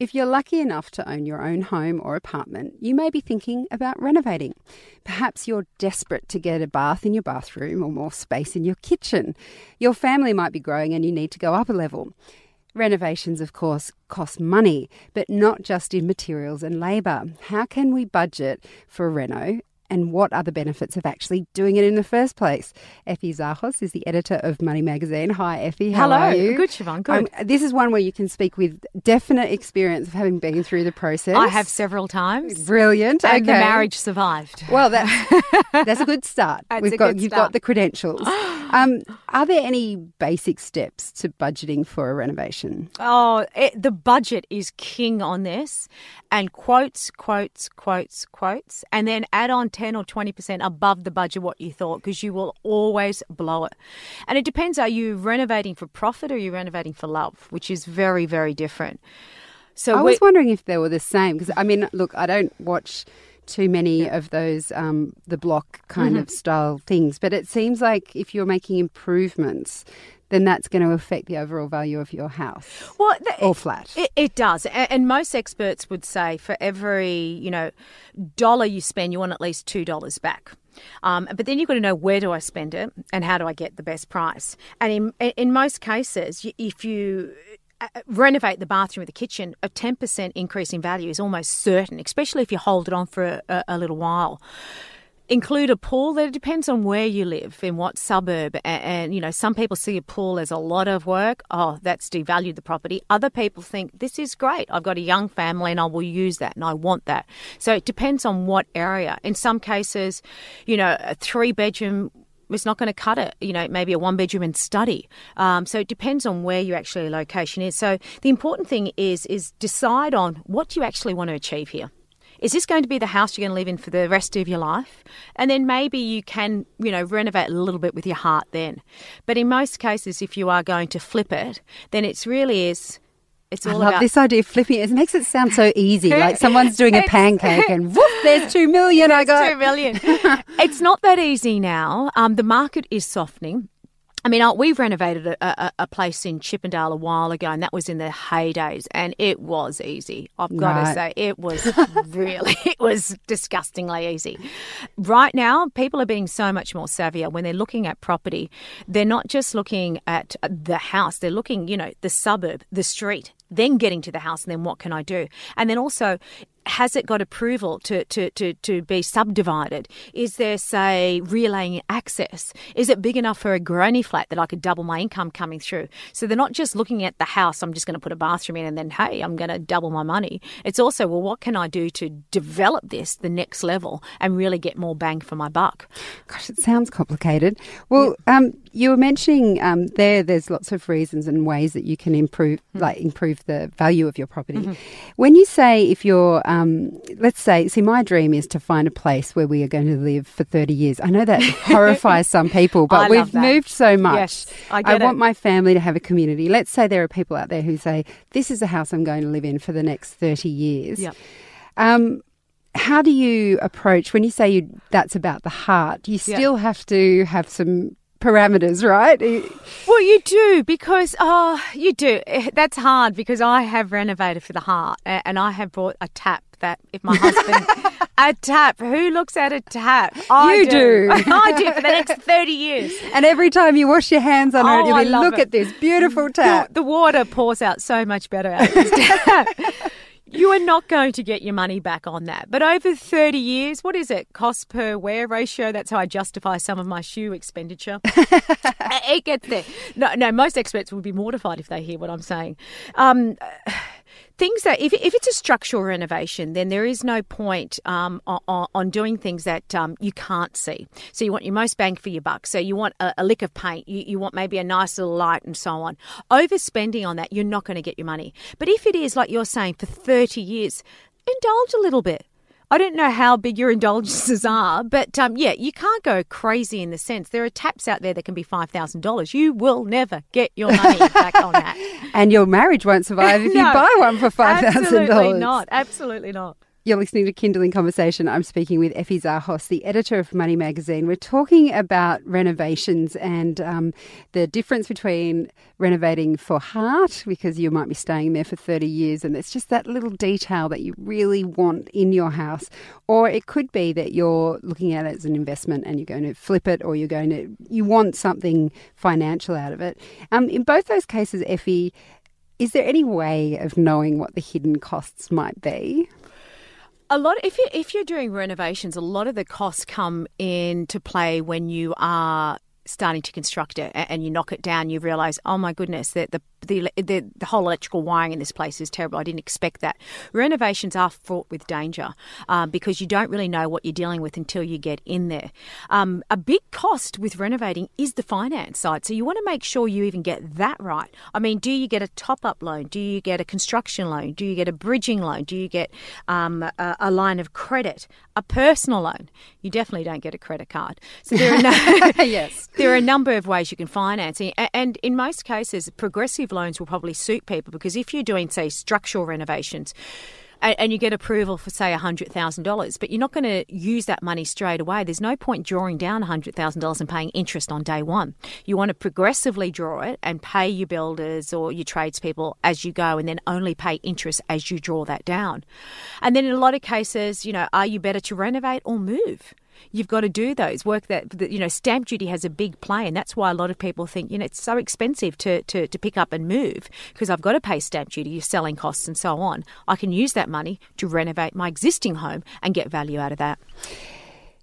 If you're lucky enough to own your own home or apartment, you may be thinking about renovating. Perhaps you're desperate to get a bath in your bathroom or more space in your kitchen. Your family might be growing and you need to go up a level. Renovations, of course, cost money, but not just in materials and labour. How can we budget for a reno and what are the benefits of actually doing it in the first place? Effie Zahos is the editor of Money Magazine. Hi, Effie. How Hello. are you? Good, Siobhan. Good. Um, this is one where you can speak with definite experience of having been through the process. I have several times. Brilliant. And the marriage survived. Well, that's that's a good start. That's We've got you've start. got the credentials. Um, are there any basic steps to budgeting for a renovation? Oh, it, the budget is king on this. And quotes, quotes, quotes, quotes. And then add on 10 or 20% above the budget what you thought because you will always blow it. And it depends are you renovating for profit or are you renovating for love, which is very, very different. So I was wondering if they were the same because I mean, look, I don't watch too many of those um, the block kind Mm-hmm. of style things, but it seems like if you're making improvements, then that's going to affect the overall value of your house well, the- or flat. It, it does, A- and most experts would say for every you know dollar you spend, you want at least two dollars back. Um, but then you've got to know where do I spend it and how do I get the best price. And in in most cases, if you Uh, renovate the bathroom or the kitchen, a ten percent increase in value is almost certain, especially if you hold it on for a, a, a little while. Include a pool that depends on where you live in what suburb and, and you know some people see a pool as a lot of work. Oh that's devalued the property. Other people think this is great. I've got a young family and i will use that and i want that. So it depends on what area. In some cases you know a three bedroom it's not going to cut it. You know, maybe a one bedroom and study. Um, so it depends on where your actually location is. So the important thing is is decide on what you actually want to achieve here. Is this going to be the house you're going to live in for the rest of your life? And then maybe you can, you know, renovate a little bit with your heart then. But in most cases, if you are going to flip it, then it's really is. It's I all love about this idea of flipping it. Makes it sound so easy. Like someone's doing a pancake and whoop, there's two million I got. two million. it's not that easy now. Um, the market is softening. I mean, we've renovated a, a, a place in Chippendale a while ago, and that was in the heydays, and it was easy. I've got Right. to say, it was really, it was disgustingly easy. Right now, people are being so much more savvier when they're looking at property. They're not just looking at the house; they're looking, you know, the suburb, the street, then getting to the house, and then what can I do? And then also, has it got approval to, to, to, to be subdivided? Is there, say, relaying access? Is it big enough for a granny flat that I could double my income coming through? So they're not just looking at the house, I'm just going to put a bathroom in and then, hey, I'm going to double my money. It's also, well, what can I do to develop this the next level and really get more bang for my buck? Gosh, it sounds complicated. Well, um, you were mentioning um, there. There's lots of reasons and ways that you can improve, Hmm. like improve the value of your property. Mm-hmm. When you say if you're, um, let's say, see, my dream is to find a place where we are going to live for 30 years. I know that horrifies some people, but I we've that. moved so much. Yes, I get want my family to have a community. Let's say there are people out there who say, "This is a house I'm going to live in for the next 30 years." Yep. Um, how do you approach when you say you, that's about the heart? You still have to have some parameters, right? Well, you do because oh, you do. Eh, That's hard because I have renovated for the heart, and I have bought a tap that if my husband a tap, who looks at a tap? I You do. I do for the next thirty years. And every time you wash your hands on it, Oh, you'll be, look it. at this beautiful The, tap. the water pours out so much better out of this tap. You are not going to get your money back on that. But over 30 years, what is it? Cost per wear ratio? That's how I justify some of my shoe expenditure. it gets there. No, no, most experts would be mortified if they hear what I'm saying. Um, things that if, if it's a structural renovation then there is no point um, on, on doing things that um, you can't see. So you want your most bang for your buck. So you want a, a lick of paint. You, you want maybe a nice little light and so on. Overspending on that you're not going to get your money. But if it is like you're saying for 30 years indulge a little bit. I don't know how big your indulgences are, but um, yeah, you can't go crazy in the sense there are taps out there that can be five thousand dollars. You will never get your money back on that, and your marriage won't survive if No, you buy one for five thousand dollars. Absolutely not. Absolutely not. You're listening to Kinderling Conversation. I'm speaking with Effie Zahos, the editor of Money Magazine. We're talking about renovations and um, the difference between renovating for heart, because you might be staying there for 30 years and it's just that little detail that you really want in your house. Or it could be that you're looking at it as an investment and you're going to flip it or you're going to, you want something financial out of it. Um, in both those cases, Effie, is there any way of knowing what the hidden costs might be? A lot. If you if you're doing renovations, a lot of the costs come into play when you are starting to construct it and you knock it down. You realise, oh my goodness, that the the, the the whole electrical wiring in this place is terrible. I didn't expect that. Renovations are fraught with danger um, because you don't really know what you're dealing with until you get in there. Um, a big cost with renovating is the finance side, so you want to make sure you even get that right. I mean, do you get a top up loan? Do you get a construction loan? Do you get a bridging loan? Do you get um, a, a line of credit? A personal loan? You definitely don't get a credit card. So there are no, yes. there are a number of ways you can finance, and in most cases, progressive loans will probably suit people because if you're doing, say, structural renovations, and you get approval for say $100,000 but you're not going to use that money straight away there's no point drawing down $100,000 and paying interest on day 1 you want to progressively draw it and pay your builders or your tradespeople as you go and then only pay interest as you draw that down. And then in a lot of cases you know are you better to renovate or move you've got to do those. Work that, you know stamp duty has a big play and that's why a lot of people think you know it's so expensive to, to, to pick up and move because I've got to pay stamp duty selling costs and so on. I can use that money to renovate my existing home and get value out of that.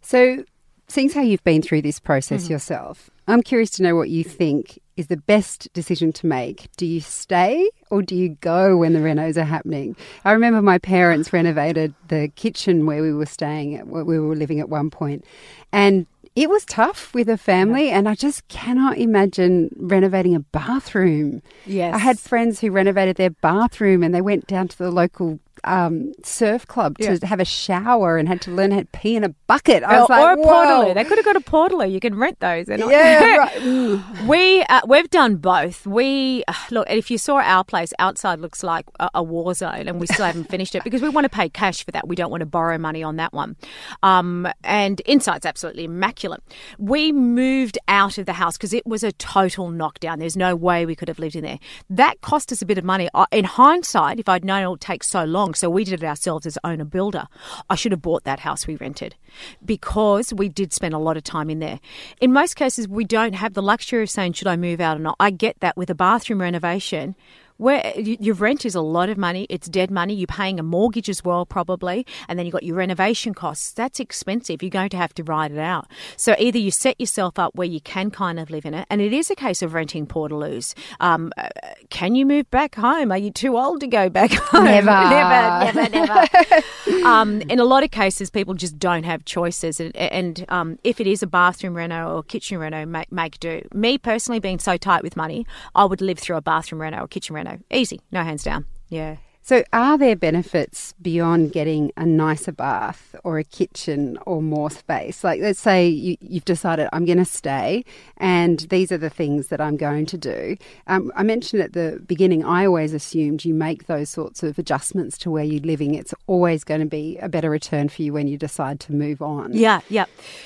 So seeing how you've been through this process mm-hmm. yourself I'm curious to know what you think is the best decision to make. Do you stay or do you go when the renos are happening? I remember my parents renovated the kitchen where we were staying, at, where we were living at one point, and it was tough with a family, and I just cannot imagine renovating a bathroom. Yes. I had friends who renovated their bathroom and they went down to the local um, surf club to Yeah. have a shower and had to learn how to pee in a bucket. I or, like, or a Whoa. portaloo. They could have got a portaloo. You can rent those. They're not- Yeah, right. We uh, we've done both. We uh, look if you saw our place outside looks like a, a war zone, and we still haven't finished it because we want to pay cash for that. We don't want to borrow money on that one. Um, and inside's absolutely immaculate. We moved out of the house because it was a total knockdown. There's no way we could have lived in there. That cost us a bit of money. In hindsight, if I'd known it would take so long, so we did it ourselves as owner builder, I should have bought that house we rented because we did spend a lot of time in there. In most cases, we don't have the luxury of saying, should I move out or not? I get that with a bathroom renovation. Where your rent is a lot of money, it's dead money. You're paying a mortgage as well, probably, and then you've got your renovation costs. That's expensive. You're going to have to ride it out. So either you set yourself up where you can kind of live in it, and it is a case of renting portaloos. Um, uh, can you move back home? Are you too old to go back home? Never. never, never, never. um, in a lot of cases, people just don't have choices, and, and um, if it is a bathroom reno or kitchen reno, make, make do. Me personally, being so tight with money, I would live through a bathroom reno or kitchen reno, easy, no hands down. Yeah. So, are there benefits beyond getting a nicer bath or a kitchen or more space? Like, let's say you, you've decided I'm going to stay, and these are the things that I'm going to do. Um, I mentioned at the beginning, I always assumed you make those sorts of adjustments to where you're living. It's always going to be a better return for you when you decide to move on. Yeah, yeah.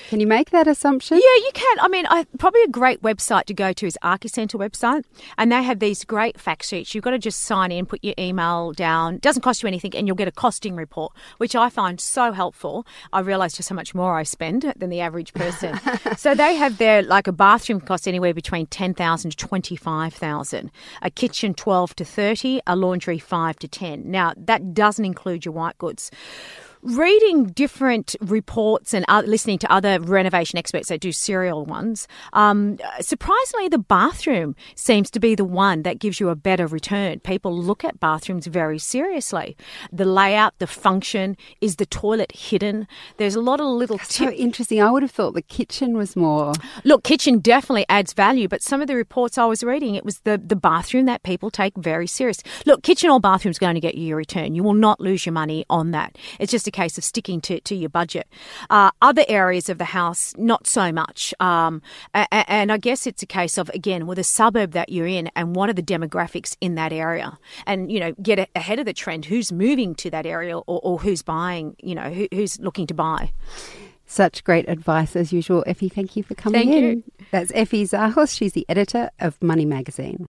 Can you make that assumption? Yeah, you can. I mean, I, probably a great website to go to is ArchiCentre website, and they have these great fact sheets. You've got to just sign in, put your email down. It doesn't cost you anything, and you'll get a costing report, which I find so helpful. I realise just how much more I spend than the average person. so they have their like a bathroom costs anywhere between ten thousand to twenty five thousand, a kitchen twelve to thirty, a laundry five to ten. Now that doesn't include your white goods reading different reports and uh, listening to other renovation experts that do serial ones, um, surprisingly, the bathroom seems to be the one that gives you a better return. People look at bathrooms very seriously. The layout, the function, is the toilet hidden? There's a lot of little tips. So interesting. I would have thought the kitchen was more. Look, kitchen definitely adds value, but some of the reports I was reading, it was the, the bathroom that people take very serious. Look, kitchen or bathroom is going to get you your return. You will not lose your money on that. It's just a case of sticking to, to your budget. Uh, other areas of the house, not so much. Um, and I guess it's a case of, again, with a suburb that you're in and what are the demographics in that area. And, you know, get ahead of the trend. Who's moving to that area or, or who's buying, you know, who, who's looking to buy. Such great advice as usual, Effie. Thank you for coming thank in. You. That's Effie Zahos. She's the editor of Money Magazine.